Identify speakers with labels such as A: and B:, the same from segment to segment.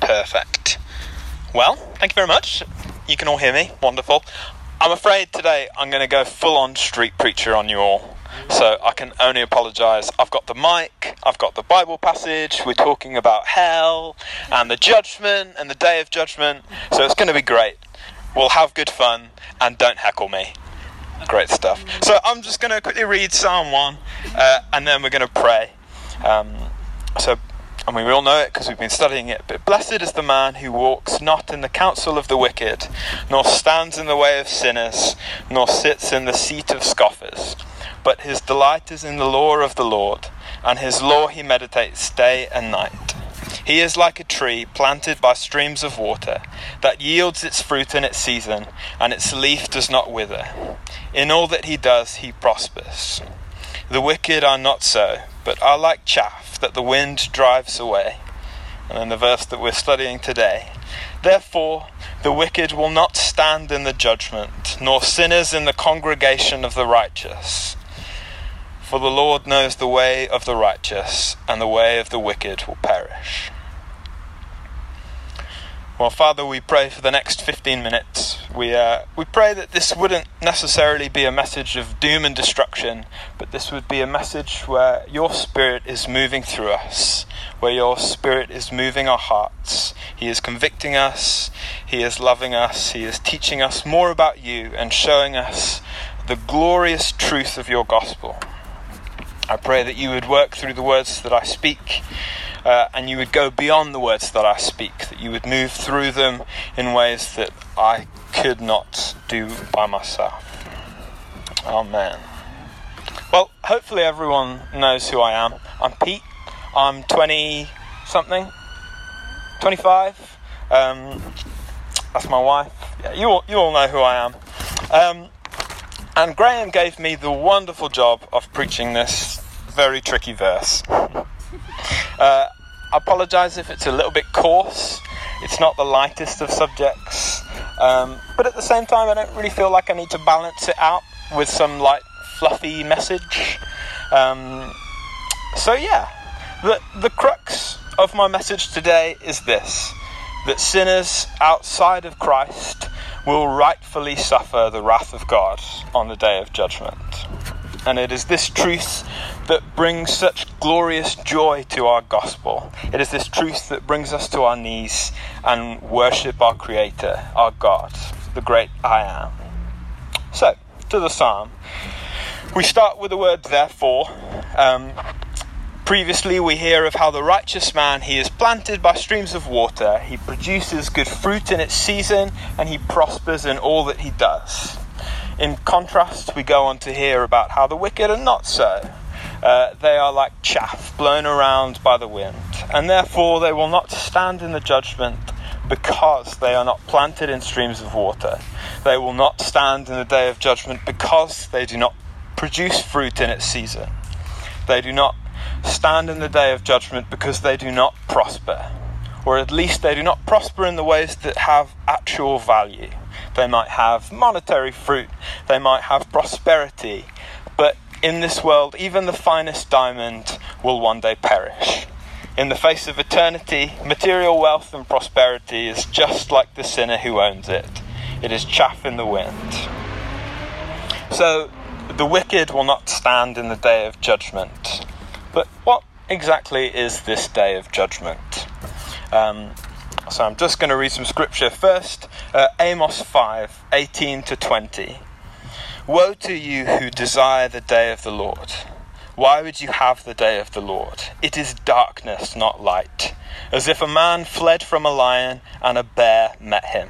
A: Perfect. Well, thank you very much. You can all hear me. Wonderful. I'm afraid today I'm going to go full on street preacher on you all. So I can only apologise. I've got the mic, I've got the Bible passage, we're talking about hell and the judgment and the day of judgment. So it's going to be great. We'll have good fun and don't heckle me. Great stuff. So I'm just going to quickly read Psalm 1 uh, and then we're going to pray. Um, so Mean, we all know it because we've been studying it. But blessed is the man who walks not in the counsel of the wicked, nor stands in the way of sinners, nor sits in the seat of scoffers. But his delight is in the law of the Lord, and his law he meditates day and night. He is like a tree planted by streams of water, that yields its fruit in its season, and its leaf does not wither. In all that he does, he prospers. The wicked are not so, but are like chaff that the wind drives away. And then the verse that we're studying today. Therefore, the wicked will not stand in the judgment, nor sinners in the congregation of the righteous. For the Lord knows the way of the righteous, and the way of the wicked will perish. Well, Father, we pray for the next 15 minutes. We, uh, we pray that this wouldn't necessarily be a message of doom and destruction, but this would be a message where your Spirit is moving through us, where your Spirit is moving our hearts. He is convicting us, He is loving us, He is teaching us more about you and showing us the glorious truth of your gospel. I pray that you would work through the words that I speak uh, and you would go beyond the words that I speak, that you would move through them in ways that I could not do by myself. Amen. Well, hopefully everyone knows who I am. I'm Pete. I'm 20 something, 25. Um, that's my wife. Yeah, you all, you all know who I am. Um, and Graham gave me the wonderful job of preaching this very tricky verse. Uh, I apologise if it's a little bit coarse. It's not the lightest of subjects, um, but at the same time, I don't really feel like I need to balance it out with some light, fluffy message. Um, so yeah, the the crux of my message today is this: that sinners outside of Christ will rightfully suffer the wrath of God on the day of judgment. And it is this truth that brings such glorious joy to our gospel. It is this truth that brings us to our knees and worship our Creator, our God, the great I am. So, to the psalm. We start with the word therefore. Um, previously, we hear of how the righteous man he is planted by streams of water, he produces good fruit in its season, and he prospers in all that he does. In contrast, we go on to hear about how the wicked are not so. Uh, they are like chaff blown around by the wind, and therefore they will not stand in the judgment because they are not planted in streams of water. They will not stand in the day of judgment because they do not produce fruit in its season. They do not stand in the day of judgment because they do not prosper, or at least they do not prosper in the ways that have actual value. They might have monetary fruit, they might have prosperity, but in this world, even the finest diamond will one day perish. In the face of eternity, material wealth and prosperity is just like the sinner who owns it. It is chaff in the wind. So, the wicked will not stand in the day of judgment. But what exactly is this day of judgment? Um, so I'm just going to read some scripture first. Uh, Amos 5 18 to 20. Woe to you who desire the day of the Lord. Why would you have the day of the Lord? It is darkness, not light. As if a man fled from a lion and a bear met him.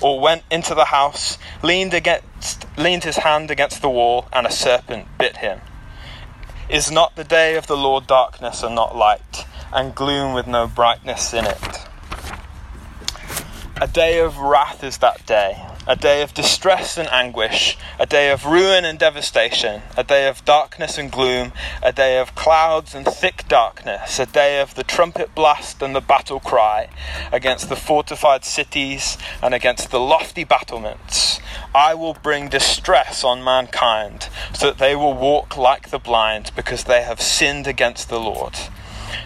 A: Or went into the house, leaned, against, leaned his hand against the wall, and a serpent bit him. Is not the day of the Lord darkness and not light, and gloom with no brightness in it? A day of wrath is that day, a day of distress and anguish, a day of ruin and devastation, a day of darkness and gloom, a day of clouds and thick darkness, a day of the trumpet blast and the battle cry against the fortified cities and against the lofty battlements. I will bring distress on mankind, so that they will walk like the blind, because they have sinned against the Lord.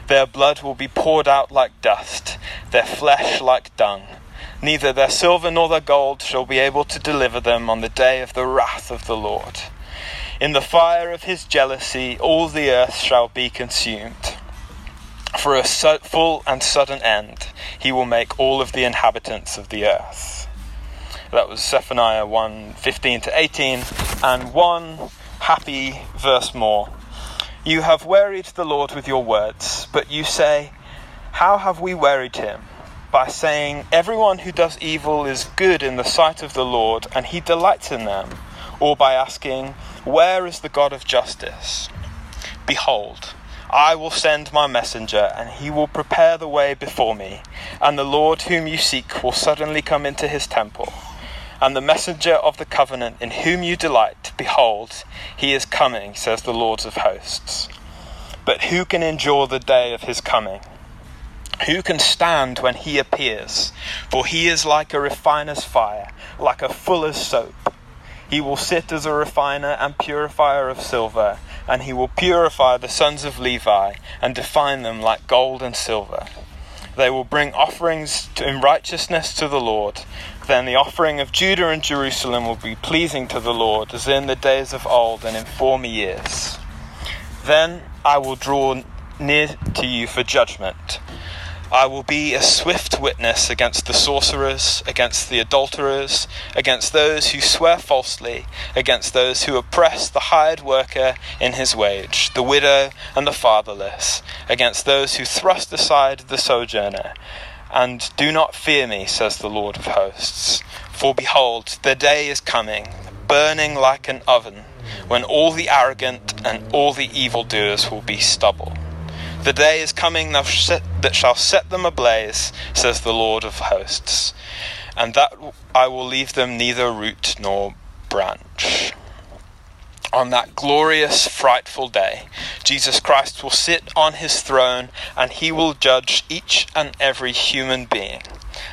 A: Their blood will be poured out like dust, their flesh like dung. Neither their silver nor their gold shall be able to deliver them on the day of the wrath of the Lord. In the fire of his jealousy, all the earth shall be consumed. For a su- full and sudden end, he will make all of the inhabitants of the earth. That was Zephaniah 1 15 to 18, and one happy verse more. You have wearied the Lord with your words, but you say, How have we wearied him? By saying, Everyone who does evil is good in the sight of the Lord, and he delights in them. Or by asking, Where is the God of justice? Behold, I will send my messenger, and he will prepare the way before me, and the Lord whom you seek will suddenly come into his temple. And the messenger of the covenant in whom you delight, behold, he is coming, says the Lord of hosts. But who can endure the day of his coming? Who can stand when he appears? For he is like a refiner's fire, like a fuller's soap. He will sit as a refiner and purifier of silver, and he will purify the sons of Levi and define them like gold and silver. They will bring offerings in righteousness to the Lord. Then the offering of Judah and Jerusalem will be pleasing to the Lord, as in the days of old and in former years. Then I will draw near to you for judgment. I will be a swift witness against the sorcerers, against the adulterers, against those who swear falsely, against those who oppress the hired worker in his wage, the widow and the fatherless, against those who thrust aside the sojourner. And do not fear me, says the Lord of hosts. For behold, the day is coming, burning like an oven, when all the arrogant and all the evildoers will be stubble. The day is coming that shall set them ablaze, says the Lord of hosts, and that I will leave them neither root nor branch. On that glorious, frightful day, Jesus Christ will sit on his throne and he will judge each and every human being.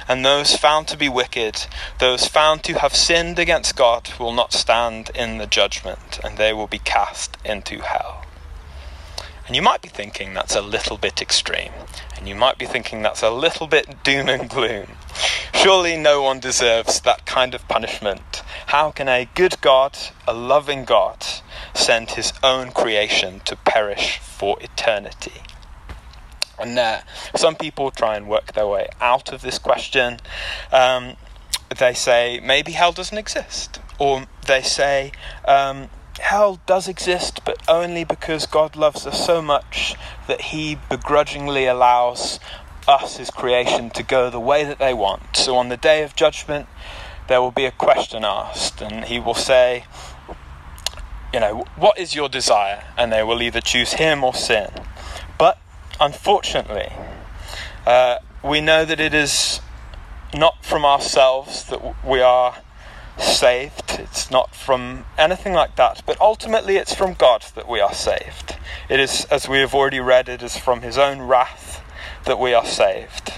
A: And those found to be wicked, those found to have sinned against God, will not stand in the judgment, and they will be cast into hell. And you might be thinking that's a little bit extreme. And you might be thinking that's a little bit doom and gloom. Surely no one deserves that kind of punishment. How can a good God, a loving God, send his own creation to perish for eternity? And uh, some people try and work their way out of this question. Um, they say maybe hell doesn't exist. Or they say, um, hell does exist, but only because God loves us so much that He begrudgingly allows us, His creation, to go the way that they want. So on the day of judgment, there will be a question asked, and He will say, You know, what is your desire? And they will either choose Him or sin. But unfortunately, uh, we know that it is not from ourselves that we are saved. It's not from anything like that, but ultimately it's from God that we are saved. It is, as we have already read, it is from His own wrath that we are saved.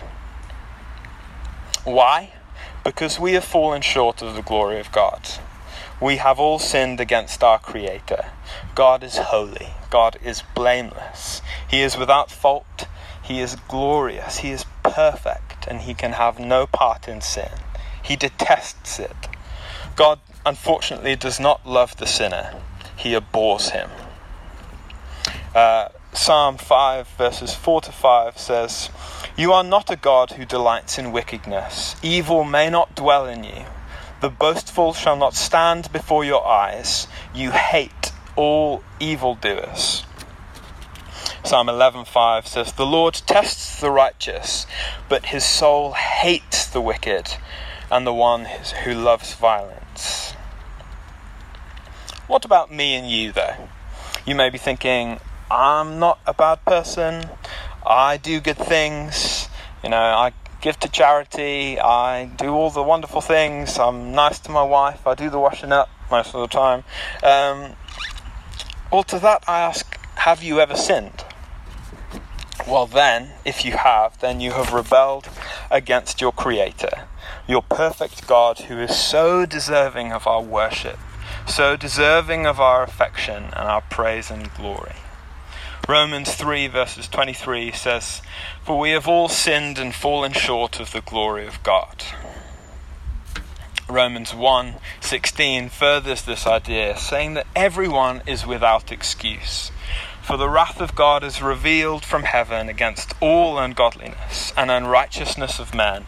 A: Why? Because we have fallen short of the glory of God. We have all sinned against our Creator. God is holy. God is blameless. He is without fault. He is glorious. He is perfect. And He can have no part in sin. He detests it. God, unfortunately, does not love the sinner, he abhors him. Uh, Psalm 5, verses 4 to 5 says, You are not a God who delights in wickedness. Evil may not dwell in you. The boastful shall not stand before your eyes. You hate all evildoers. Psalm 11:5 says, "The Lord tests the righteous, but his soul hates the wicked and the one who loves violence." What about me and you, though? You may be thinking, I'm not a bad person, I do good things, you know, I give to charity, I do all the wonderful things, I'm nice to my wife, I do the washing up most of the time. Um, well, to that I ask, have you ever sinned? Well, then, if you have, then you have rebelled against your Creator your perfect God who is so deserving of our worship, so deserving of our affection and our praise and glory. Romans 3, verses 23 says, For we have all sinned and fallen short of the glory of God. Romans 1:16 furthers this idea, saying that everyone is without excuse. For the wrath of God is revealed from heaven against all ungodliness and unrighteousness of men,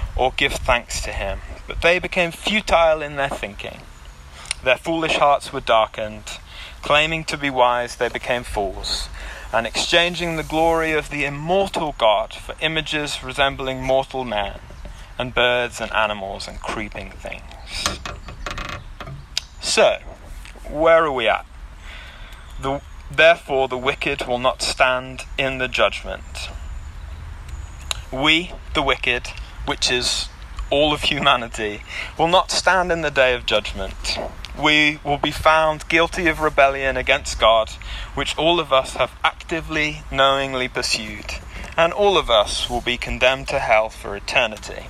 A: or give thanks to him, but they became futile in their thinking. Their foolish hearts were darkened. Claiming to be wise, they became fools and exchanging the glory of the immortal God for images resembling mortal man, and birds and animals and creeping things. So, where are we at? The, therefore, the wicked will not stand in the judgment. We, the wicked, which is all of humanity, will not stand in the day of judgment we will be found guilty of rebellion against God, which all of us have actively, knowingly pursued, and all of us will be condemned to hell for eternity.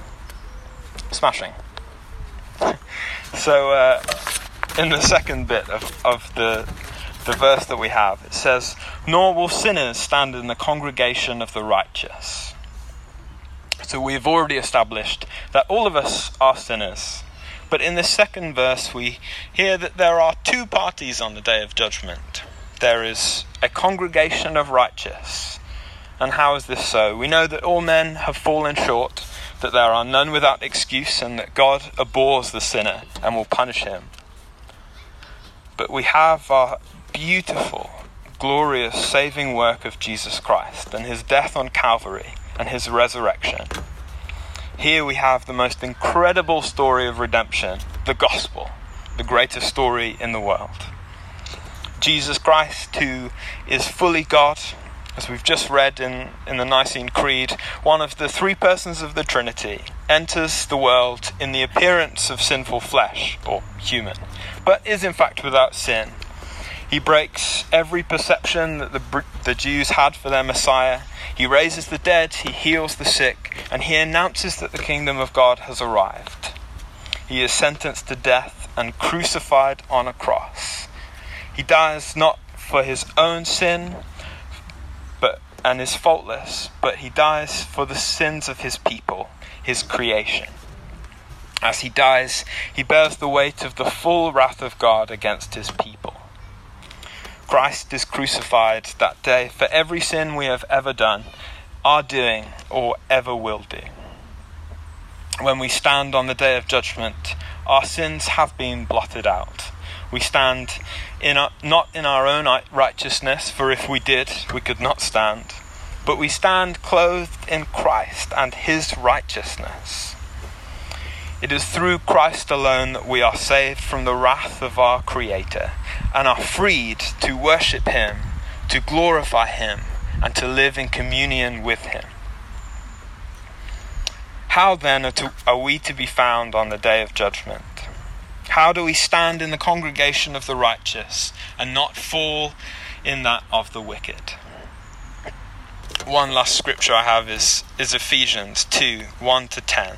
A: Smashing. So, uh, in the second bit of, of the, the verse that we have, it says, Nor will sinners stand in the congregation of the righteous. So, we've already established that all of us are sinners but in the second verse, we hear that there are two parties on the day of judgment. There is a congregation of righteous. And how is this so? We know that all men have fallen short, that there are none without excuse, and that God abhors the sinner and will punish him. But we have our beautiful, glorious saving work of Jesus Christ and his death on Calvary and his resurrection. Here we have the most incredible story of redemption the gospel, the greatest story in the world. Jesus Christ, who is fully God, as we've just read in, in the Nicene Creed, one of the three persons of the Trinity, enters the world in the appearance of sinful flesh, or human, but is in fact without sin. He breaks every perception that the, the Jews had for their Messiah. He raises the dead, he heals the sick, and he announces that the kingdom of God has arrived. He is sentenced to death and crucified on a cross. He dies not for his own sin, but and is faultless, but he dies for the sins of his people, his creation. As he dies, he bears the weight of the full wrath of God against his people. Christ is crucified that day for every sin we have ever done, are doing, or ever will do. When we stand on the day of judgment, our sins have been blotted out. We stand in our, not in our own righteousness, for if we did, we could not stand, but we stand clothed in Christ and His righteousness. It is through Christ alone that we are saved from the wrath of our Creator and are freed to worship Him, to glorify Him, and to live in communion with Him. How then are, to, are, we to be found on the day of judgment? How do we stand in the congregation of the righteous and not fall in that of the wicked? One last scripture I have is, is Ephesians 2 1 to 10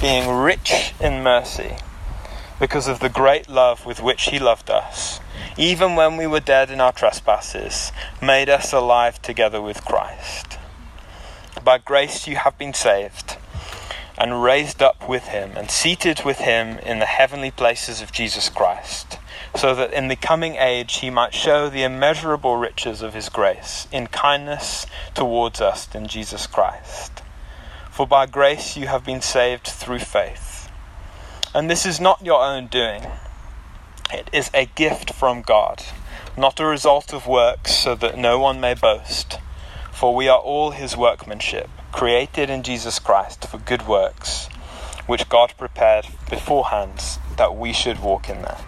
A: being rich in mercy, because of the great love with which He loved us, even when we were dead in our trespasses, made us alive together with Christ. By grace you have been saved, and raised up with Him, and seated with Him in the heavenly places of Jesus Christ, so that in the coming age he might show the immeasurable riches of his grace in kindness towards us in Jesus Christ. For by grace you have been saved through faith. And this is not your own doing, it is a gift from God, not a result of works, so that no one may boast. For we are all his workmanship, created in Jesus Christ for good works, which God prepared beforehand that we should walk in them.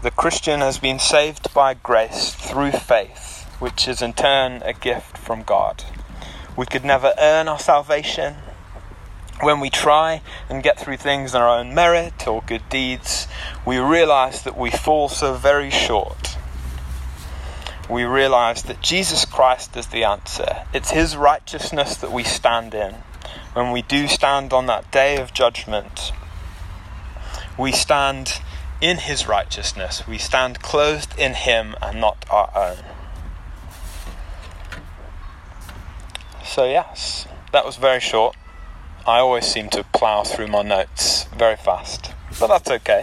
A: The Christian has been saved by grace through faith, which is in turn a gift from God. We could never earn our salvation. When we try and get through things on our own merit or good deeds, we realize that we fall so very short we realize that Jesus Christ is the answer. It's His righteousness that we stand in. When we do stand on that day of judgment, we stand in His righteousness. We stand clothed in Him and not our own. So, yes, that was very short. I always seem to plough through my notes very fast, but that's okay.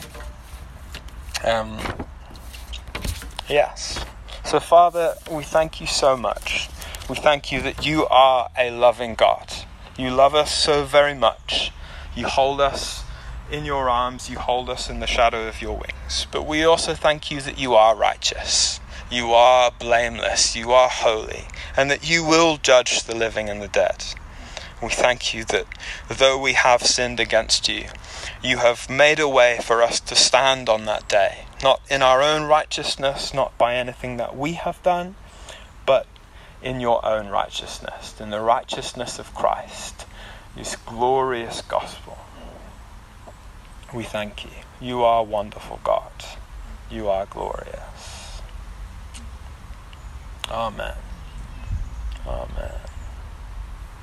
A: Um, yes. So, Father, we thank you so much. We thank you that you are a loving God. You love us so very much. You hold us in your arms, you hold us in the shadow of your wings. But we also thank you that you are righteous, you are blameless, you are holy, and that you will judge the living and the dead. We thank you that though we have sinned against you, you have made a way for us to stand on that day not in our own righteousness, not by anything that we have done, but in your own righteousness, in the righteousness of Christ, this glorious gospel. We thank you. You are wonderful, God. You are glorious. Amen. Amen.